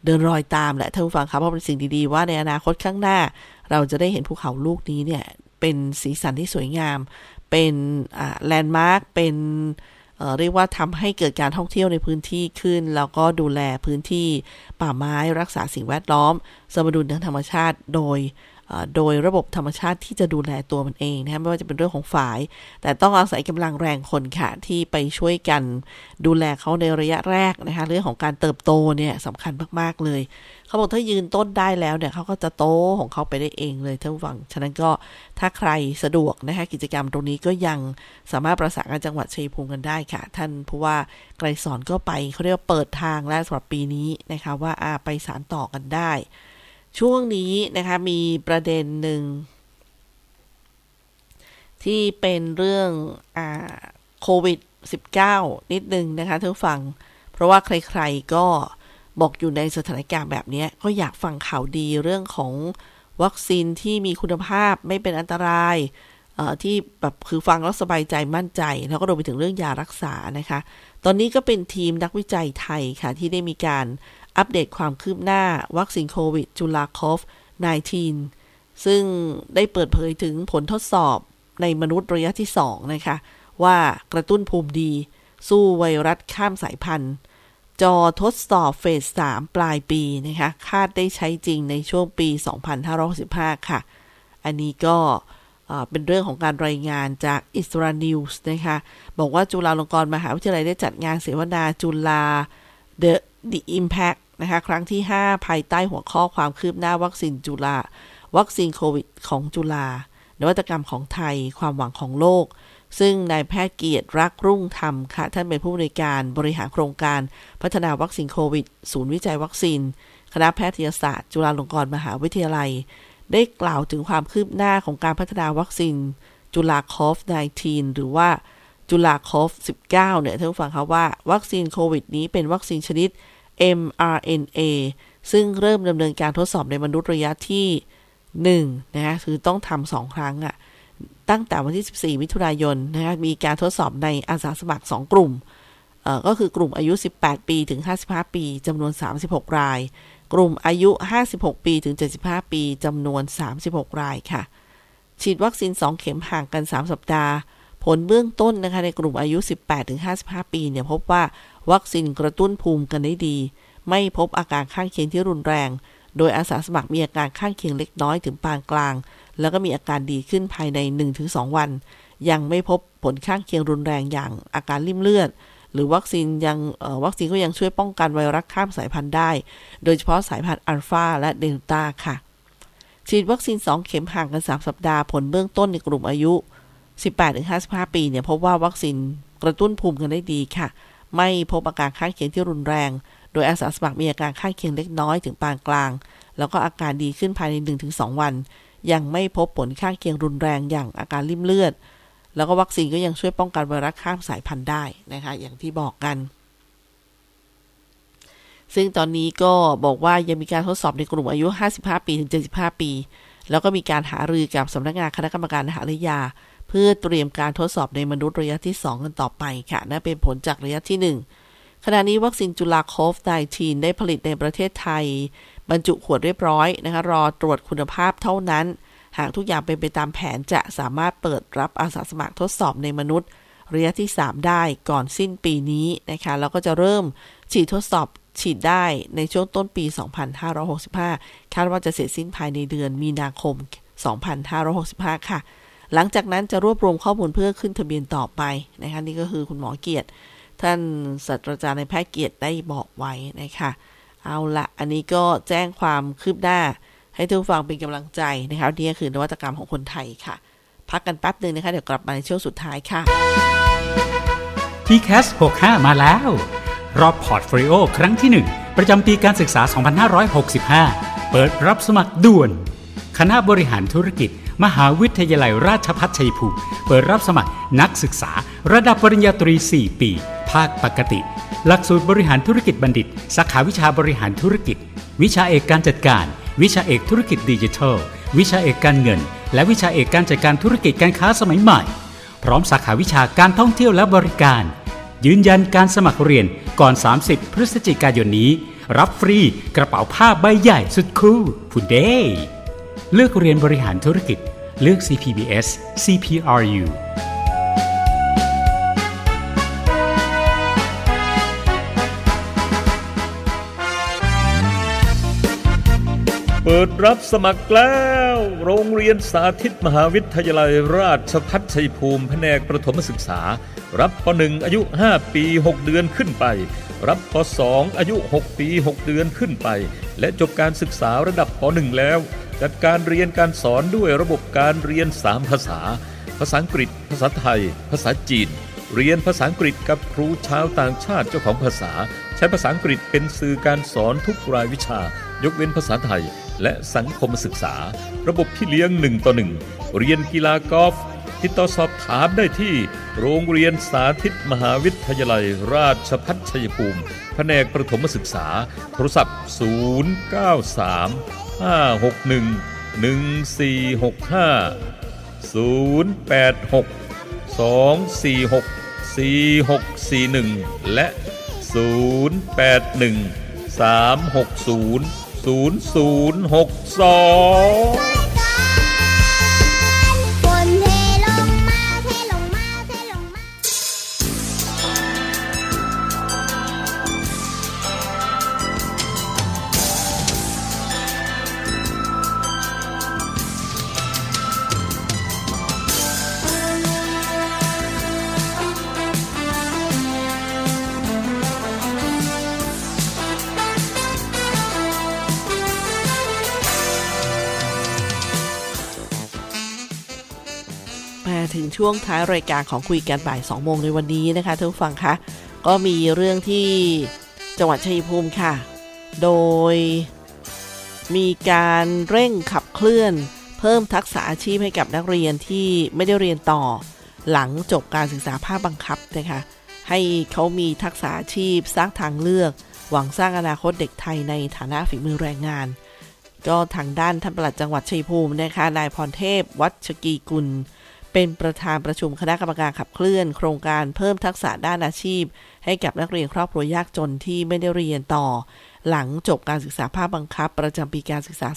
เดินรอยตามและท่านผู้ฟังครับเพราะเป็นสิ่งดีๆ ว่าในอนาคตข้างหน้า เราจะได้เห็นภูเขาลูกนี้เนี่ยเป็นสีสันที่สวยงาม เป็นแลนด์มาร์คเป็นเออเรียกว่าทำให้เกิดการท่องเที่ยวในพื้นที่ขึ้น แล้วก็ดูแลพื้นที่ป่าไม้รักษาสิ่งแวดล้อม สมดุลทางธรรมชาติ โดย โดยระบบธรรมชาติที่จะดูแลตัวมันเองนะไม่ว่าจะเป็นเรื่องของฝาย แต่ต้องอาศัยกำลังแรงคนค่ะ ที่ไปช่วยกันดูแลเขาในระยะแรกนะคะเรื่องของการเติบโตเนี่ยสำคัญมากๆเลย เขาบอกถ้ายืนต้นได้แล้วเนี่ยเขาก็จะโตของเขาไปได้เองเลยท่านฟัง ฉะนั้นก็ถ้าใครสะดวกนะคะกิจกรรมตรงนี้ก็ยังสามารถประสานกับจังหวัดชัยภูมิกันได้ค่ะ ท่านผู้ว่าไกรสอนก็ไปเขาเรียกว่าเปิดทางแล้วสำหรับปีนี้นะคะว่าอาไปสารต่อกันได้ ช่วงนี้นะคะมีประเด็นหนึ่ง ที่เป็นเรื่องอ่าโควิด -19 นิดนึงนะคะท่านฟัง เพราะว่าใครๆก็บอกอยู่ในสถานการณ์แบบนี้ ก็อยากฟังข่าวดีเรื่องของวัคซีนที่มีคุณภาพไม่เป็นอันตรายที่แบบคือฟังแล้วสบายใจมั่นใจ แล้วก็รวมไปถึงเรื่องยารักษานะคะ ตอนนี้ก็เป็นทีมนักวิจัยไทยค่ะ ที่ได้มีการ อัปเดตความคืบหน้าวัคซีนโควิดจุลาคอฟ 19 ซึ่งได้เปิดเผยถึงผลทดสอบในมนุษย์ระยะที่ 2 นะคะ ว่ากระตุ้นภูมิดี สู้ไวรัสข้ามสายพันธุ์ จอทดสอบเฟส 3 ปลายปีนะคะ คาดได้ใช้จริงในช่วงปี 2565 ค่ะ อันนี้ก็เป็นเรื่องของการรายงานจากอิสรานิวส์นะคะ บอกว่าจุฬาลงกรณ์มหาวิทยาลัยได้จัดงานเสวนาจุฬา The The Impact นะคะครั้งที่ 5 ภายใต้หัวข้อความคืบหน้าวัคซีนจุฬาวัคซีนโควิดของจุฬานวัตกรรมของไทย ความหวังของโลก ซึ่งนายแพทย์เกียรติรักรุ่งธรรมค่ะ ท่านเป็นผู้บริการบริหารโครงการ พัฒนาวัคซีนโควิด ศูนย์วิจัยวัคซีน คณะแพทยศาสตร์ จุฬาลงกรณ์มหาวิทยาลัย ได้กล่าวถึงความคืบหน้าของการพัฒนาวัคซีนจุฬาคอฟ 19 หรือว่า จุฬาคอฟ19 เนี่ยท่านผู้ฟังคะว่า วัคซีนโควิดนี้เป็นวัคซีนชนิด mRNA ซึ่งเริ่มดำเนินการทดสอบในมนุษย์ระยะที่ 1 นะคะคือต้องทำสองครั้งอะ่ะ ตั้งแต่วันที่ 14 มิถุนายนนะคะมีการทดสอบในอาสาสมัคร 2 กลุ่มเอ่อก็คือกลุ่มอายุ 18 ปีถึง 55 ปีจำนวน 36 ราย กลุ่มอายุ 56 ปีถึง 75 ปีจำนวน 36 รายค่ะ ฉีดวัคซีน 2 เข็มห่างกัน 3 สัปดาห์ ผลเบื้องต้นนะคะในกลุ่มอายุ 18-55 ปีเนี่ยพบว่าวัคซีนกระตุ้นภูมิกันได้ดี ไม่พบอาการข้างเคียงที่รุนแรง โดยอาสาสมัครมีอาการข้างเคียงเล็กน้อยถึงปานกลาง แล้วก็มีอาการดีขึ้นภายใน 1-2 วัน ยังไม่พบผลข้างเคียงรุนแรงอย่างอาการริ่มเลือด หรือวัคซีนยังวัคซีนก็ยังช่วยป้องกันไวรัสข้ามสายพันธุ์ได้ โดยเฉพาะสายพันธุ์อัลฟาและเดลต้าค่ะ ฉีดวัคซีน 2 เข็มห่างกัน 3 สัปดาห์ผลเบื้องต้นในกลุ่มอายุ 18-55 ปีเนี่ยพบว่าวัคซีนกระตุ้นภูมิกันได้ดีค่ะ ไม่พบอาการข้างเคียงที่รุนแรง โดยอาสาสมัครมีอาการข้างเคียงเล็กน้อยถึงปานกลาง แล้วก็อาการดีขึ้นภายใน 1-2 วัน ยังไม่พบผลข้างเคียงรุนแรงอย่างอาการริ่มเลือด แล้วก็วัคซีนก็ยังช่วยป้องกันไวรัสข้ามสายพันธุ์ได้นะคะ อย่างที่บอกกัน ซึ่งตอนนี้ก็บอกว่ายังมีการทดสอบในกลุ่มอายุ 55 ปีถึง 75 ปี แล้วก็มีการหารือกับสำนักงานคณะกรรมการอาหารและยา เพื่อเตรียมการทดสอบในมนุษย์ระยะที่ 2 กันต่อไปค่ะนั่นเป็นผลจากระยะที่ 1 ขณะนี้วัคซีนจุลาโคฟ19ได้ผลิตในประเทศไทย บรรจุขวดเรียบร้อยนะคะรอตรวจคุณภาพเท่านั้น หากทุกอย่างเป็นไปตามแผนจะสามารถเปิดรับอาสาสมัครทดสอบในมนุษย์ระยะที่ 3 ได้ก่อนสิ้นปีนี้นะคะแล้วก็จะเริ่มฉีดทดสอบฉีดได้ในช่วงต้นปี 2565 คาดว่าจะเสร็จสิ้นภายในเดือนมีนาคม 2565 ค่ะ หลังจากนั้นจะรวบรวมข้อมูลเพื่อขึ้นทะเบียนต่อไปนะคะนี่ก็คือคุณหมอเกียรติ ท่านศาสตราจารย์ในแพทย์เกียรติได้บอกไว้นะคะเอาละอันนี้ก็แจ้งความคืบหน้า ให้ทุกฟังเป็นกำลังใจนะคะนี่ก็คือนวัตกรรมของคนไทยค่ะ พักกันแป๊บหนึ่งนะคะ เดี๋ยวกลับมาในช่วงสุดท้ายค่ะ t c a s 65 มาแล้ว รอบ portfolio ครั้งที่ 1 ประจำปีการศึกษา 2565 เปิดรับสมัครด่วน คณะบริหารธุรกิจ มหาวิทยาลัยราชภัฏชัยภูมิ เปิดรับสมัครนักศึกษา ระดับปริญญาตรี 4 ปี ภาคปกติ หลักสูตรบริหารธุรกิจบัณฑิต สาขาวิชาบริหารธุรกิจ วิชาเอกการจัดการ วิชาเอกธุรกิจดิจิทัล วิชาเอกการเงิน และวิชาเอกการจัดการธุรกิจการค้าสมัยใหม่ พร้อมสาขาวิชาการท่องเที่ยวและบริการ ยืนยันการสมัครเรียนก่อน 30 พฤศจิกายนนี้ รับฟรีกระเป๋าผ้าใบใหญ่สุดคูลผู้เด้ เลือกเรียนบริหารธุรกิจ เลือก CPBS CPRU เปิดรับสมัครแล้ว โรงเรียนสาธิตมหาวิทยาลัยราชพัฒชัยภูมิแผนกประถมศึกษา รับป .1 อายุ 5 ปี 6 เดือนขึ้นไป รับป .2 อายุ 6 ปี 6 เดือนขึ้นไป และจบการศึกษาระดับป .1 แล้ว จัดการเรียนการสอนด้วยระบบการเรียน 3 ภาษา ภาษาอังกฤษ ภาษาไทย ภาษาจีน เรียนภาษาอังกฤษกับครูชาวต่างชาติเจ้าของภาษา ใช้ภาษาอังกฤษเป็นสื่อการสอนทุกรายวิชา ยกเว้นภาษาไทย และสังคมศึกษา ระบบที่เลี้ยงหนึ่งต่อหนึ่งเรียนกีฬากอล์ฟ ติดต่อสอบถามได้ที่โรงเรียนสาธิตมหาวิทยายลัย ราชพัฒชัยภูมิ แผนกประถมศึกษา โทรศัพท์ 093 561 1465 086 246 4641 และ 081 360 0062 ช่วงท้ายรายการของคุยกันบ่าย2โมงในวันนี้นะคะท่านผู้ฟังคะก็มีเรื่องที่จังหวัดชัยภูมิค่ะ โดยมีการเร่งขับเคลื่อน เพิ่มทักษะอาชีพให้กับนักเรียนที่ไม่ได้เรียนต่อ หลังจบการศึกษาภาคบังคับนะคะให้เขามีทักษะอาชีพสร้างทางเลือก หวังสร้างอนาคตเด็กไทยในฐานะฝีมือแรงงาน ก็ทางด้านท่านปลัดจังหวัดชัยภูมินะคะนายพรเทพ วัชกีกุล เป็นประธานประชุมคณะกรรมการขับเคลื่อน โครงการเพิ่มทักษะด้านอาชีพ ให้กับนักเรียนครอบครัวยากจนที่ไม่ได้เรียนต่อ หลังจบการศึกษาภาคบังคับ ประจำปีการศึกษา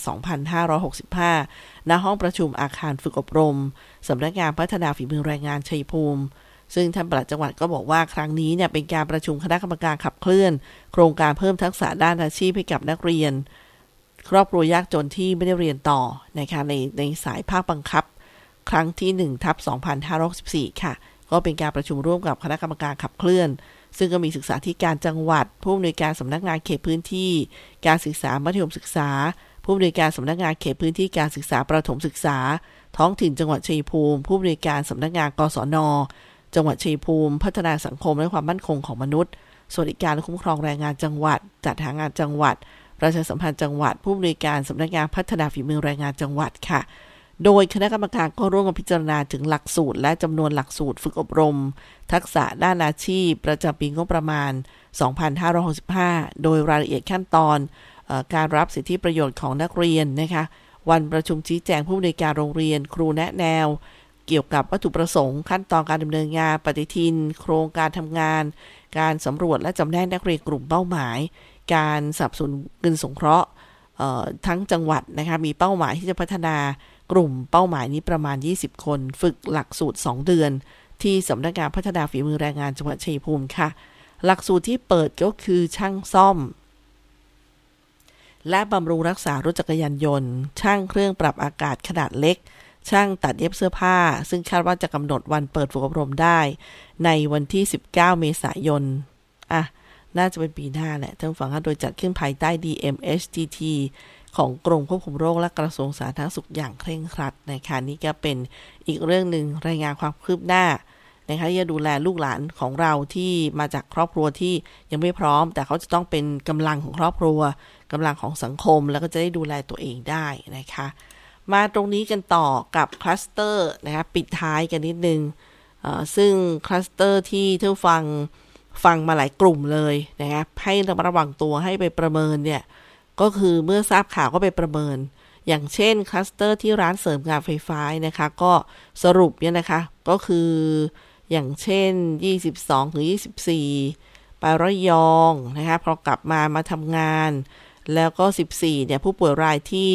2565 ณ ห้องประชุมอาคารฝึกอบรม สำนักงานพัฒนาฝีมือแรงงานชัยภูมิซึ่งท่านปลัดจังหวัดก็บอกว่าครั้งนี้เนี่ยเป็นการประชุมคณะกรรมการขับเคลื่อน โครงการเพิ่มทักษะด้านอาชีพให้กับนักเรียน ครอบครัวยากจนที่ไม่ได้เรียนต่อนะคะในในสายภาคบังคับ ครั้งที่1ทับ2564 ค่ะ ก็เป็นการประชุมร่วมกับคณะกรรมการขับเคลื่อน ซึ่งก็มีศึกษาธิการจังหวัด ผู้อำนวยการสำนักงานเขตพื้นที่ การศึกษามัธยมศึกษา ผู้อำนวยการสำนักงานเขตพื้นที่การศึกษาประถมศึกษา ท้องถิ่นจังหวัดชัยภูมิ ผู้อำนวยการสำนักงานกศน จังหวัดชัยภูมิ พัฒนาสังคมและความมั่นคงของมนุษย์สวัสดิการและคุ้มครองแรงงานจังหวัด จัดหางานจังหวัดประชาสัมพันธ์จังหวัด ผู้อำนวยการสำนักงานพัฒนาฝีมือแรงงานจังหวัดค่ะ โดยคณะกรรมการก็ร่วมกันพิจารณาถึงหลักสูตร และจำนวนหลักสูตรฝึกอบรม ทักษะด้านอาชีพ ประจำปีงบประมาณ 2565 โดยรายละเอียดขั้นตอนอการรับสิทธิประโยชน์ของนักเรียนนะคะวันประชุมชี้แจงผู้อำนวยการโรงเรียน ครูแนะแนว เกี่ยวกับวัตถุประสงค์ ขั้นตอนการดำเนินงานปฏิทิน โครงการทำงาน การสำรวจและจำแนกนักเรียนกลุ่มเป้าหมาย การสนับสนุนเงินสงเคราะห์ทั้งจังหวัดนะคะมีเป้าหมายที่จะพัฒนา กลุ่มเป้าหมายนี้ประมาณ 20 คน ฝึกหลักสูตร 2 เดือน ที่สำนักงานพัฒนาฝีมือแรงงานจังหวัดชัยภูมิค่ะ หลักสูตรที่เปิดก็คือช่างซ่อม และบำรุงรักษารถจักรยานยนต์ ช่างเครื่องปรับอากาศขนาดเล็ก ช่างตัดเย็บเสื้อผ้า ซึ่งคาดว่าจะกำหนดวันเปิดฝึกอบรมได้ ในวันที่ 19 เมษายนอะน่าจะเป็นปีหน้าแหละท่านผู้ฟังคะโดยจัดขึ้นภายใต้ DMHTT ของกรมควบคุมโรคและกระทรวงสาธารณสุขอย่างเคร่งครัดนะคะนี่ก็เป็นอีกเรื่องหนึ่งรายงานความคืบหน้านะคะที่จะดูแลลูกหลานของเราที่มาจากครอบครัวที่ยังไม่พร้อม แต่เขาจะต้องเป็นกำลังของครอบครัวกำลังของสังคมแล้วก็จะได้ดูแลตัวเองได้นะคะ มาตรงนี้กันต่อกับคลัสเตอร์นะคะปิดท้ายกันนิดนึงเอ่อซึ่งคลัสเตอร์ที่ท่านฟังฟังมาหลายกลุ่มเลยนะครับให้ระมัดระวังตัวให้ไปประเมินเนี่ย ก็คือเมื่อทราบข่าวก็ไปประเมิน อย่างเช่นคลัสเตอร์ที่ร้านเสริมการไฟฟ้านะคะ ก็สรุปเนี่ยนะคะ ก็คืออย่างเช่น 22ถึง24 ไประยองนะคะพอกลับมามาทำงาน แล้วก็ 14เนี่ยผู้ป่วยรายที่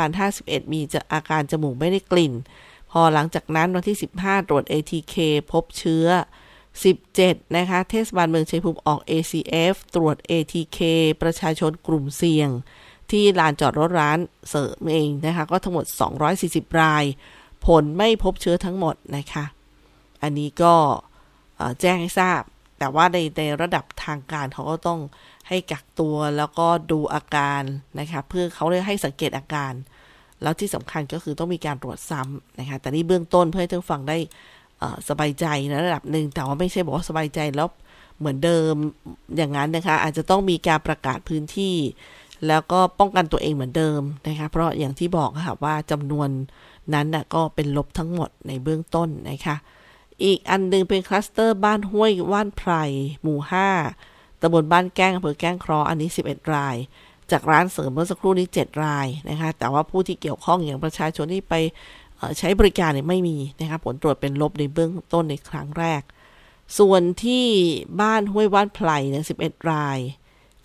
12,051 มีจะอาการจมูกไม่ได้กลิ่น พอหลังจากนั้นวันที่ 15 ตรวจ ATK พบเชื้อ 17 นะคะ เทศบาลเมืองชัยภูมิออก ACF ตรวจ ATK ประชาชนกลุ่มเสี่ยง ที่ลานจอดรถร้านเสริมเองนะคะ ก็ทั้งหมด 240 ราย ผลไม่พบเชื้อทั้งหมดนะคะ อันนี้ก็แจ้งให้ทราบ แต่ว่าในในระดับทางการเขาก็ต้องให้กักตัวแล้วก็ดูอาการนะคะ เพื่อเขาเรียกให้สังเกตอาการ แล้วที่สำคัญก็คือต้องมีการตรวจซ้ำนะคะ แต่นี่เบื้องต้นเพื่อให้ท่านฟังได้ สบายใจในระดับหนึ่งแต่ว่าไม่ใช่บอกว่าสบายใจแล้วเหมือนเดิมอย่างนั้นนะคะ อาจจะต้องมีการประกาศพื้นที่ แล้วก็ป้องกันตัวเองเหมือนเดิมนะคะ เพราะอย่างที่บอกค่ะว่าจำนวนนั้นนะก็เป็นลบทั้งหมดในเบื้องต้นนะคะ อีกอันหนึงเป็นคลัสเตอร์บ้านห้วยว่านไพรหมู่ 5ตำบลบ้านแก้งอำเภอแก้งคราะห์อันนี้ 11 ราย จากร้านเสริมเมื่อสักครู่นี้ 7 รายนะคะ แต่ว่าผู้ที่เกี่ยวข้องอย่างประชาชนที่ไป ใช้บริการเนี่ยไม่มีนะคะผลตรวจเป็นลบในเบื้องต้นในครั้งแรก ส่วนที่บ้านห้วยว่านไพรเนี่ย11ราย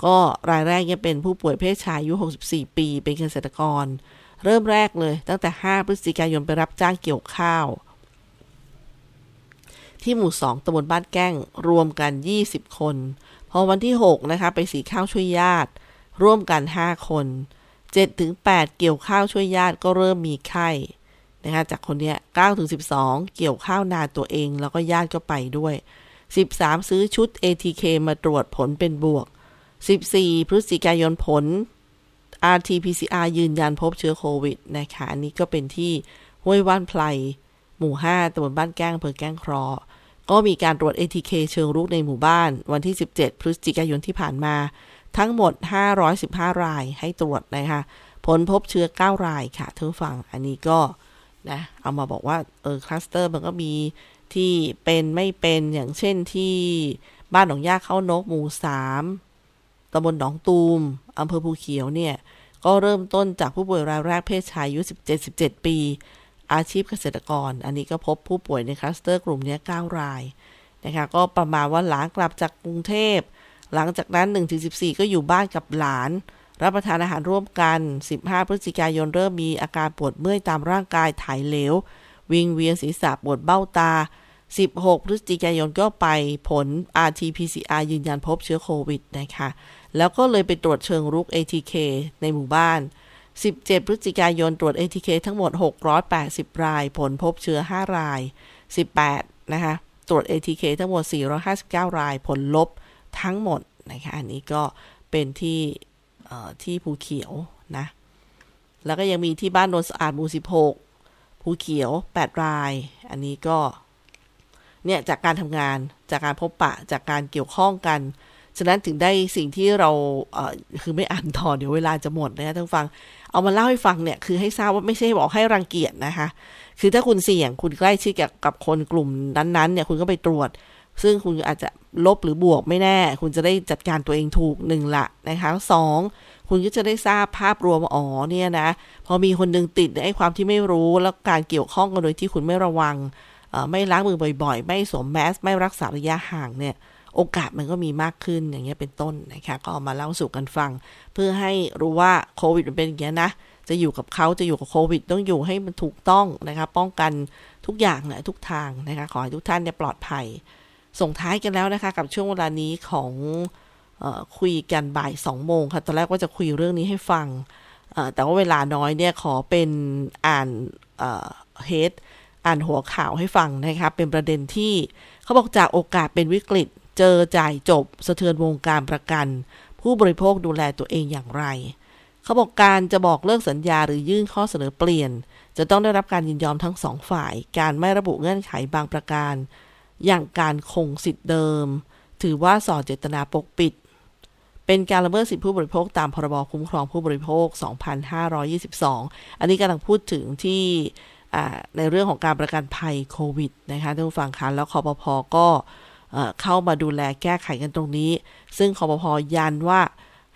ก็รายแรกเนี่ยเป็นผู้ป่วยเพศชายอายุ 64 ปี เป็นเกษตรกร เริ่มแรกเลย ตั้งแต่ 5 พฤศจิกายนไปรับจ้างเกี่ยวข้าว ที่หมู่ 2ตำบลบ้านแก้งรวมกัน 20 คน พอวันที่ 6 นะคะ ไปสีข้าวช่วยญาติ ร่วมกัน 5 คน7-8 เกี่ยวข้าวช่วยญาติก็เริ่มมีไข้ นะคะจากคนเนี้ย9ถึง12เกี่ยวข้าวนาตัวเอง แล้วก็ญาติก็ไปด้วย13ซื้อชุด ATK มาตรวจผลเป็นบวก14พฤศจิกายนผล RT-PCR ยืนยันพบเชื้อโควิดนะคะอันนี้ก็เป็นที่ห้วยว่านไพรหมู่ 5ตำบลบ้านแก้งอำเภอแก้งคราะห์ก็มีการตรวจ ATK เชิงรุกในหมู่บ้าน วันที่ 17 พฤศจิกายนที่ผ่านมา ทั้งหมด 515 รายให้ตรวจนะคะ ผลพบเชื้อ 9 รายค่ะท่านฟัง อันนี้ก็ นะเอามาบอกว่าเออคลัสเตอร์มันก็มีที่เป็นไม่เป็นอย่างเช่นที่บ้านหนองยาเข้านกหมู่3ตำบลหนองตูมอำเภอภูเขียวเนี่ย ก็เริ่มต้นจากผู้ป่วยรายแรกเพศชายอายุ17-17 ปี อาชีพเกษตรกร อันนี้ก็พบผู้ป่วยในคลัสเตอร์กลุ่มนี้ 9 รายนะคะก็ประมาณว่าหลังกลับจากกรุงเทพ หลังจากนั้น 1-14 ก็อยู่บ้านกับหลาน รับประทานอาหารร่วมกัน 15 พฤศจิกายนเริ่มมีอาการปวดเมื่อยตามร่างกายถ่ายเหลว วิงเวียนศีรษะปวดเบ้าตา 16 พฤศจิกายนก็ไปผล RT-PCR ยืนยันพบเชื้อโควิดนะคะ แล้วก็เลยไปตรวจเชิงรุก ATK ในหมู่บ้าน 17 พฤศจิกายนตรวจ ATK ทั้งหมด 680 ราย ผลพบเชื้อ 5 ราย 18 นะคะ ตรวจ ATK ทั้งหมด 459 ราย ผลลบทั้งหมดนะคะ อันนี้ก็เป็นที่ ที่ภูเขียวนะ แล้วก็ยังมีที่บ้านโนนสะอาดหมู่16ภูเขียว8ราย อันนี้ก็ เนี่ยจากการทำงานจากการพบปะจากการเกี่ยวข้องกัน ฉะนั้นถึงได้สิ่งที่เราเคือไม่อ่านต่อเดี๋ยวเวลาจะหมดนะคะท่านผู้ฟัง เอามาเล่าให้ฟังเนี่ยคือให้ทราบว่าไม่ใช่บอกให้รังเกียจนะคะ คือถ้าคุณเสี่ยงคุณใกล้ชิดกับกับคนกลุ่มนั้นๆเนี่ยคุณก็ไปตรวจ ซึ่งคุณอาจจะลบหรือบวกไม่แน่ คุณจะได้จัดการตัวเองถูกหนึ่งละนะคะสองคุณก็จะได้ทราบภาพรวมอ๋อเนี่ยนะ พอมีคนหนึงติดไอ้ความที่ไม่รู้แล้วการเกี่ยวข้องกันโดยที่คุณไม่ระวัง ไม่ล้างมือบ่อยๆ ไม่สวมแมสไม่รักษาระยะห่างเนี่ยโอกาสมันก็มีมากขึ้นอย่างเงี้ยเป็นต้นนะคะก็เอามาเล่าสู่กันฟัง เพื่อให้รู้ว่าโควิดมันเป็นอย่างเงี้ยนะจะอยู่กับเขาจะอยู่กับโควิด ต้องอยู่ให้มันถูกต้องนะคะป้องกันทุกอย่างนะทุกทางนะคะขอให้ทุกท่านเนี่ยปลอดภัย ส่งท้ายกันแล้วนะคะ กับช่วงเวลานี้ของอคุยกันบ่ายสองโมงค่ะ ตอนแรกว่าจะคุยเรื่องนี้ให้ฟัง แต่ว่าเวลาน้อยเนี่ยขอเป็นอ่านเฮดอ่านหัวข่าวให้ฟังนะคะ เป็นประเด็นที่เขาบอกจากโอกาสเป็นวิกฤต เจอจ่ายจบ สะเทือนวงการประกัน ผู้บริโภคดูแลตัวเองอย่างไร เขาบอกการจะบอกเลิกสัญญาหรือยื่นข้อเสนอเปลี่ยน จะต้องได้รับการยินยอมทั้งสองฝ่าย การไม่ระบุเงื่อนไขบางประการ อย่างการคงสิทธิ์เดิม ถือว่าส่อเจตนาปกปิด เป็นการละเมิดสิทธิผู้บริโภคตามพรบคุ้มครองผู้บริโภค 2522 อันนี้กำลังพูดถึงที่ในเรื่องของการประกันภัยโควิดนะคะท่านผู้ฟังคะแล้วคอปพก็เข้ามาดูแลแก้ไขกันตรงนี้ ซึ่งคอปพยันว่า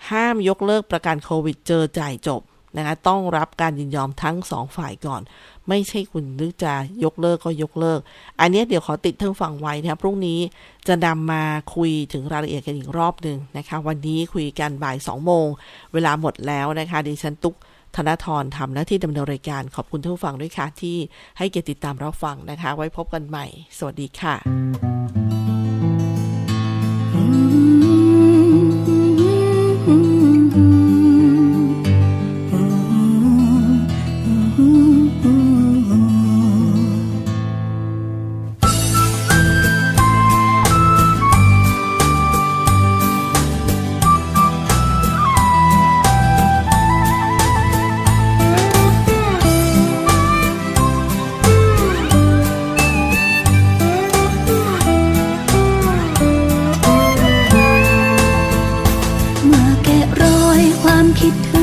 ห้ามยกเลิกประกันโควิดเจอจ่ายจบ นะคะต้องรับการยินยอมทั้งสองฝ่ายก่อน ไม่ใช่คุณนึกจะยกเลิกก็ยกเลิก อันนี้เดี๋ยวขอติดเทิงฟังไว้นะครับพรุ่งนี้จะนำมาคุยถึงรายละเอียดกันอีกรอบหนึ่งนะคะ วันนี้คุยกันบ่ายสองโมง เวลาหมดแล้วนะคะดิฉันตุ๊กธนทรทำหน้าที่ดำเนินรายการขอบคุณท่านผู้ฟังด้วยค่ะที่ให้เกียรติติดตามรับฟังนะคะ ไว้พบกันใหม่ สวัสดีค่ะ ความคิดถึง